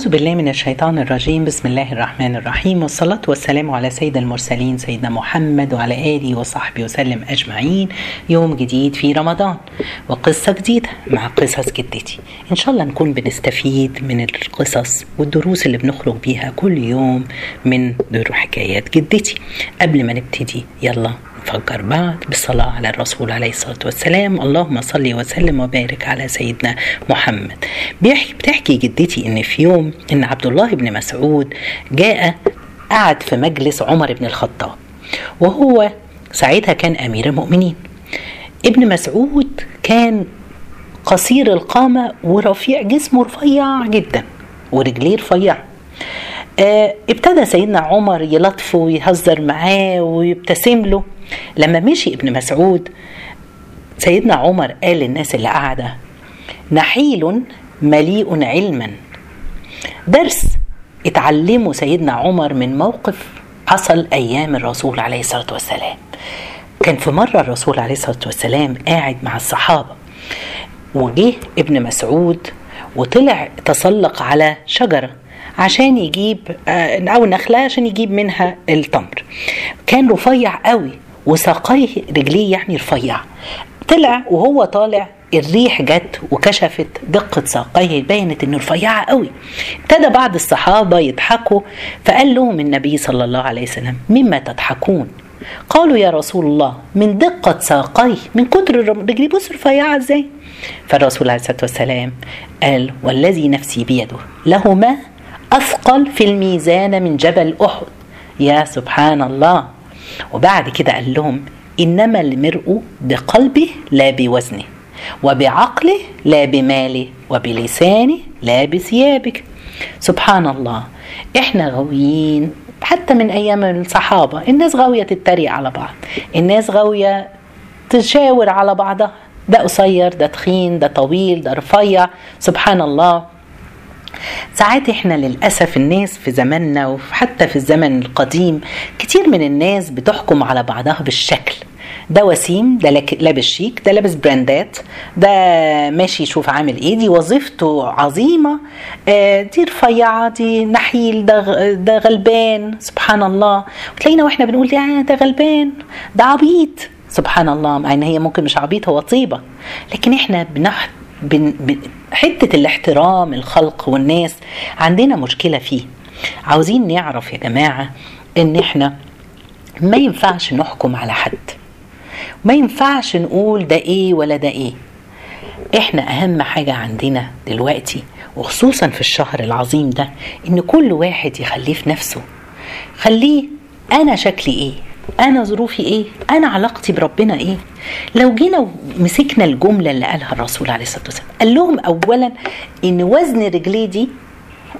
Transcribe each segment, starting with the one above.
أعوذ بالله من الشيطان الرجيم. بسم الله الرحمن الرحيم. والصلاة والسلام على سيد المرسلين سيدنا محمد وعلى آله وصحبه وسلم أجمعين. يوم جديد في رمضان وقصة جديدة مع قصص جدتي. إن شاء الله نكون بنستفيد من القصص والدروس اللي بنخرج بيها كل يوم من دور حكايات جدتي. قبل ما نبتدي يلا نفكر بعض بالصلاة على الرسول عليه الصلاة والسلام. اللهم صل وسلم وبارك على سيدنا محمد. بيحكي بتحكي جدتي إن في يوم إن عبد الله بن مسعود جاء قعد في مجلس عمر بن الخطاب وهو ساعتها كان أمير المؤمنين. ابن مسعود كان قصير القامة ورفيع جسمه رفيع جدا ورجليه رفيعة. آه، ابتدى سيدنا عمر يلطفه ويهزر معاه ويبتسم له. لما مشي ابن مسعود سيدنا عمر قال للناس اللي قاعدة نحيل مليء علما. درس اتعلمه سيدنا عمر من موقف حصل أيام الرسول عليه الصلاة والسلام. كان في مرة الرسول عليه الصلاة والسلام قاعد مع الصحابة وجه ابن مسعود وطلع تسلق على شجرة. عشان يجيب آه، أو نخلة عشان يجيب منها التمر. كان رفيع قوي وساقيه رجليه يعني رفيع. طلع وهو طالع الريح جت وكشفت دقة ساقيه بينت إنه رفيعة قوي. ابتدى بعض الصحابة يضحكوا فقال لهم النبي صلى الله عليه وسلم مما تضحكون؟ قالوا يا رسول الله من دقة ساقيه من كتر رجلي بص رفيعة إزاي؟ فالرسول عليه الصلاة والسلام قال والذي نفسي بيده لهما أثقل في الميزان من جبل أحد. يا سبحان الله وبعد كده قال لهم إنما المرء بقلبه لا بوزنه وبعقله لا بماله وبلسانه لا بثيابك سبحان الله إحنا غاويين حتى من أيام الصحابة الناس غاوية تتريق على بعض الناس غاوية تشاور على بعضها. ده قصير ده تخين ده طويل ده رفيع. سبحان الله ساعات إحنا للأسف الناس في زماننا وحتى في الزمن القديم كتير من الناس بتحكم على بعضها بالشكل. ده وسيم ده لابس شيك ده لابس براندات ده ماشي يشوف عامل إيه دي وظيفته عظيمة آه دي رفيعة دي نحيل ده ده غلبان سبحان الله. وتلاقينا وإحنا بنقول ده, ده غلبان ده عبيط سبحان الله. مع إن هي ممكن مش عبيط هو طيبة. لكن إحنا بنحت بن بن حتة الاحترام الخلق والناس عندنا مشكلة فيه. عاوزين نعرف يا جماعة إن إحنا ما ينفعش نحكم على حد. ما ينفعش نقول ده إيه ولا ده إيه. إحنا أهم حاجة عندنا دلوقتي وخصوصا في الشهر العظيم ده إن كل واحد يخليه في نفسه. خليه أنا شكلي إيه؟ أنا ظروفي إيه؟ أنا علاقتي بربنا إيه؟ لو جينا ومسكنا الجملة اللي قالها الرسول عليه الصلاة والسلام قال لهم اولا إن وزن رجليه دي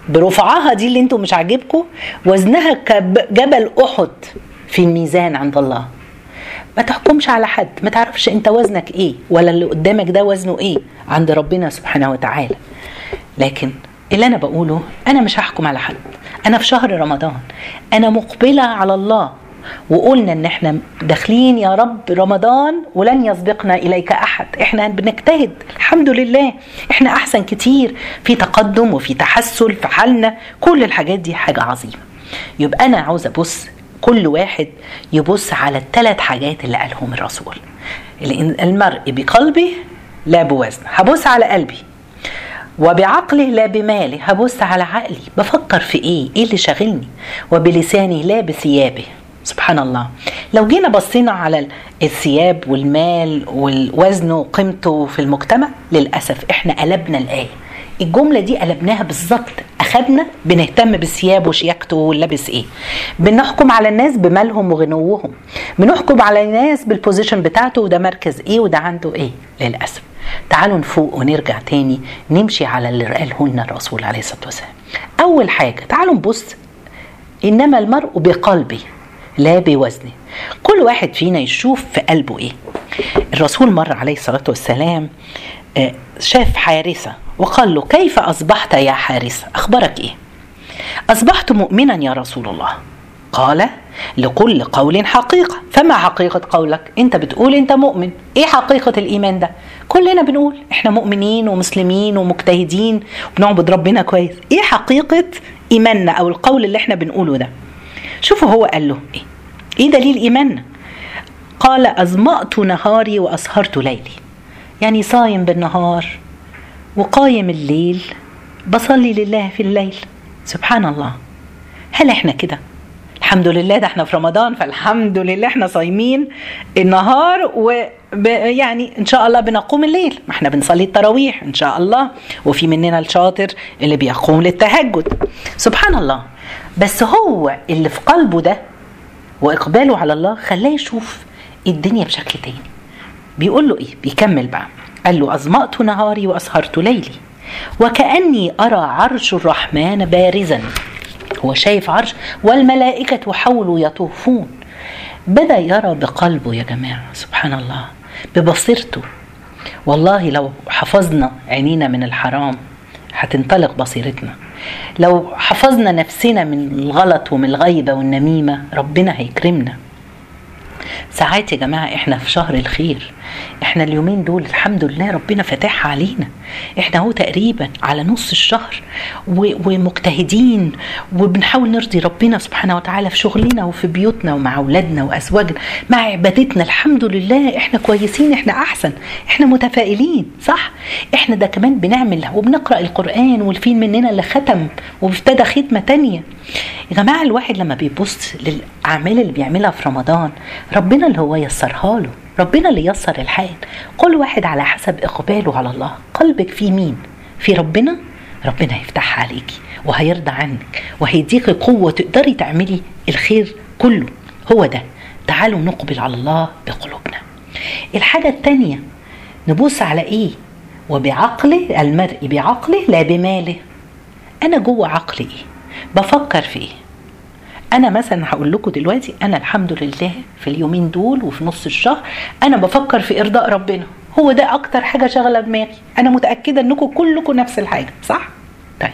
برفعها دي اللي أنتم مش عاجبكم وزنها كجبل أحد في الميزان عند الله. ما تحكمش على حد ما تعرفش أنت وزنك إيه ولا اللي قدامك ده وزنه إيه عند ربنا سبحانه وتعالى. لكن اللي أنا بقوله أنا مش هحكم على حد. أنا في شهر رمضان أنا مقبلة على الله. وقلنا إن إحنا داخلين يا رب رمضان ولن يسبقنا إليك أحد. إحنا بنجتهد الحمد لله. إحنا أحسن كتير. في تقدم وفي تحسن في حالنا. كل الحاجات دي حاجة عظيمة. يبقى أنا عاوز أبص كل واحد يبص على الثلاث حاجات اللي قالهم الرسول. المرء بقلبه لا بوزن. هبص على قلبي. وبعقله لا بماله. هبص على عقلي. بفكر في إيه؟ إيه اللي شاغلني؟ وبلساني لا بثيابه. سبحان الله. لو جينا بصينا على الثياب والمال والوزن وقيمته في المجتمع للأسف إحنا قلبنا الآية. الجملة دي قلبناها بالظبط. أخدنا بنهتم بالثياب وشياكته واللبس إيه. بنحكم على الناس بمالهم وغنوهم. بنحكم على الناس بالبوزيشن بتاعته وده مركز إيه وده عنده إيه. للأسف. تعالوا نفوق ونرجع تاني نمشي على اللي قاله لنا الرسول عليه الصلاة والسلام. أول حاجة تعالوا نبص. إنما المرء بقلبه. لا بوزنه كل واحد فينا يشوف في قلبه إيه. الرسول مر عليه الصلاة والسلام شاف حارثة وقال له كيف أصبحت يا حارثة أخبرك إيه؟ أصبحت مؤمنا يا رسول الله. قال لكل قول حقيقة. فما حقيقة قولك؟ أنت بتقول أنت مؤمن. إيه حقيقة الإيمان ده؟ كلنا بنقول إحنا مؤمنين ومسلمين ومجتهدين وبنعبد ربنا كويس. إيه حقيقة إيماننا أو القول اللي إحنا بنقوله ده؟ شوفوا هو قال له إيه؟ إيه دليل إيماننا؟ قال أظمأت نهاري وأسهرت ليلي. يعني صايم بالنهار وقايم الليل بصلي لله في الليل. سبحان الله. هل إحنا كده؟ الحمد لله ده إحنا في رمضان فالحمد لله إحنا صايمين النهار و يعني إن شاء الله بنقوم الليل. ما إحنا بنصلي التراويح إن شاء الله. وفي مننا الشاطر اللي بيقوم للتهجد. سبحان الله. بس هو اللي في قلبه ده وإقباله على الله خلاه يشوف الدنيا بشكل تاني. بيقول له إيه؟ بيكمل بقى. قال له أظمأت نهاري وأسهرت ليلي. وكأني أرى عرش الرحمن بارزا. هو شايف عرش والملائكة حوله يطوفون. بدأ يرى بقلبه يا جماعة. سبحان الله. ببصيرته. والله لو حفظنا عينينا من الحرام هتنطلق بصيرتنا. لو حفظنا نفسنا من الغلط ومن الغيبة والنميمة ربنا هيكرمنا. ساعات يا جماعة إحنا في شهر الخير. إحنا اليومين دول الحمد لله ربنا فاتحها علينا. إحنا هو تقريبا على نص الشهر ومجتهدين وبنحاول نرضي ربنا سبحانه وتعالى في شغلنا وفي بيوتنا ومع أولادنا وأزواجنا. مع عبادتنا الحمد لله إحنا كويسين إحنا أحسن إحنا متفائلين صح؟ إحنا ده كمان بنعمل وبنقرأ القرآن والفين مننا اللي ختم وابتدى ختمه تانية. يا جماعة الواحد لما بيبص للأعمال اللي بيعملها في رمضان ربنا اللي هو يسرها له ربنا اللي يسر الحال. كل واحد على حسب إقباله على الله. قلبك في مين؟ في ربنا؟ ربنا هيفتحها عليكي وهيرضى عنك وهيديكي قوة تقدري تعملي الخير كله. هو ده. تعالوا نقبل على الله بقلوبنا. الحاجة التانية نبص على إيه؟ وبعقله المرء بعقله لا بماله. أنا جوه عقلي إيه؟ بفكر في إيه؟ أنا مثلا هقول لكم دلوقتي أنا الحمد لله في اليومين دول وفي نص الشهر أنا بفكر في إرضاء ربنا. هو ده أكتر حاجة شغله دماغي. أنا متأكدة إنكم كلكم نفس الحاجة صح؟ طيب.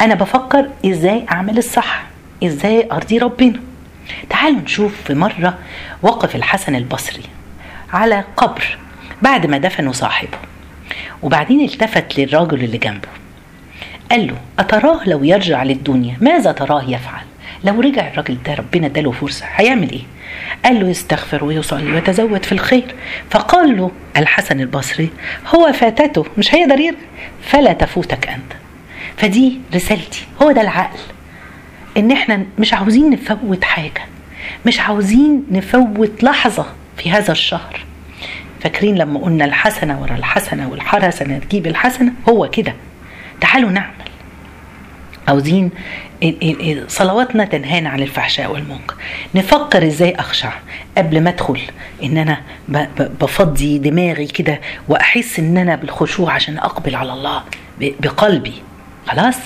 أنا بفكر إزاي أعمل الصح إزاي أرضي ربنا؟ تعالوا نشوف في مرة وقف الحسن البصري على قبر بعد ما دفنوا صاحبه. وبعدين التفت للراجل اللي جنبه. قال له أتراه لو يرجع للدنيا؟ ماذا تراه يفعل؟ لو رجع الراجل ده ربنا اداله فرصة هيعمل إيه؟ قال له يستغفر ويصلي ويتزود في الخير. فقال له الحسن البصري هو فاتته مش هيقدر يرجع فلا تفوتك أنت. فدي رسالتي هو ده العقل. إن إحنا مش عاوزين نفوت حاجة مش عاوزين نفوت لحظة في هذا الشهر. فاكرين لما قلنا الحسنة ورا الحسنة والحسنة تجيب الحسنة؟ هو كده. تعالوا نعمل. عاوزين صلواتنا تنهانا عن الفحشاء والمنكر. نفكر إزاي أخشع قبل ما أدخل إن أنا بفضي دماغي كده وأحس إن أنا بالخشوع عشان أقبل على الله بقلبي. خلاص؟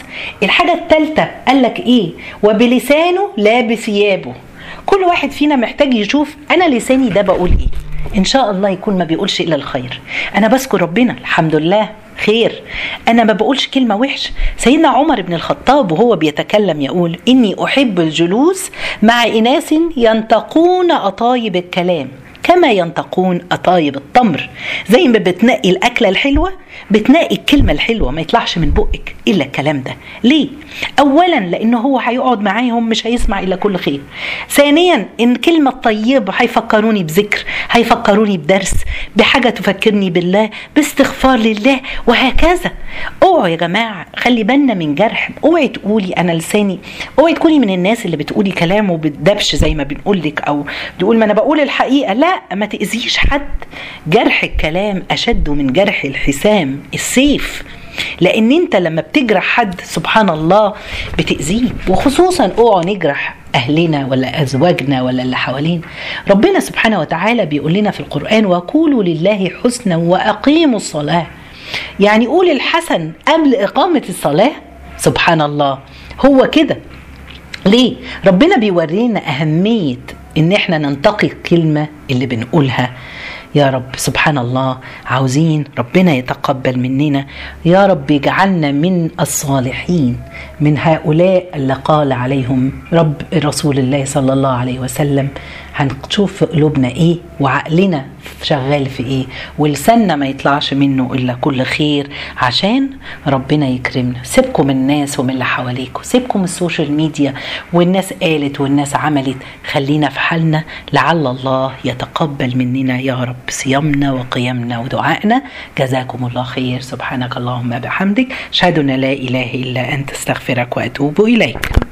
الحاجة الثالثة قال لك إيه؟ وبلسانه لا بثيابه. كل واحد فينا محتاج يشوف أنا لساني ده بقول إيه. إن شاء الله يكون ما بيقولش إلا الخير. أنا بذكر ربنا الحمد لله خير. أنا ما بقولش كلمة وحش. سيدنا عمر بن الخطاب وهو بيتكلم يقول إني أحب الجلوس مع إناس ينتقون أطايب الكلام كما ينتقون أطايب التمر. زي ما بتنقي الأكلة الحلوة بتنقي الكلمة الحلوة ما يطلعش من بقك إلا الكلام ده. ليه؟ أولا لأنه هو هيقعد معاهم مش هيسمع إلا كل خير. ثانيا إن كلمة طيبة هيفكروني بذكر هيفكروني بدرس بحاجة تفكرني بالله باستغفار لله وهكذا. اوعوا يا جماعة خلي بالنا من جرح. اوعي تقولي أنا لساني اوعي تكوني من الناس اللي بتقولي كلام وبتدبش زي ما بنقول لك أو تقول ما أنا بقول الحقيقة. لا ما تأذيش حد. جرح الكلام أشد من جرح الحسام. السيف. لأن أنت لما بتجرح حد سبحان الله بتأذيه. وخصوصا أوعوا نجرح أهلنا ولا أزواجنا ولا اللي حوالينا. ربنا سبحانه وتعالى بيقول لنا في القرآن وقولوا لله حسنا وأقيموا الصلاة. يعني قول الحسن قبل إقامة الصلاة سبحان الله. هو كده. ليه؟ ربنا بيورينا أهمية إن إحنا ننتقي الكلمة اللي بنقولها. يا رب سبحان الله عاوزين ربنا يتقبل مننا. يا رب اجعلنا من الصالحين من هؤلاء اللي قال عليهم رب رسول الله صلى الله عليه وسلم. هنشوف في قلوبنا إيه وعقلنا شغال في إيه. ولساننا ما يطلعش منه إلا كل خير عشان ربنا يكرمنا. سيبكم من الناس ومن اللي حواليكم سيبكم السوشيال ميديا. والناس قالت والناس عملت. خلينا في حالنا. لعل الله يتقبل مننا يا رب صيامنا وقيامنا ودعائنا. جزاكم الله خير. سبحانك اللهم بحمدك أشهد أن لا إله إلا أنت. أستغفرك وأتوب إليك.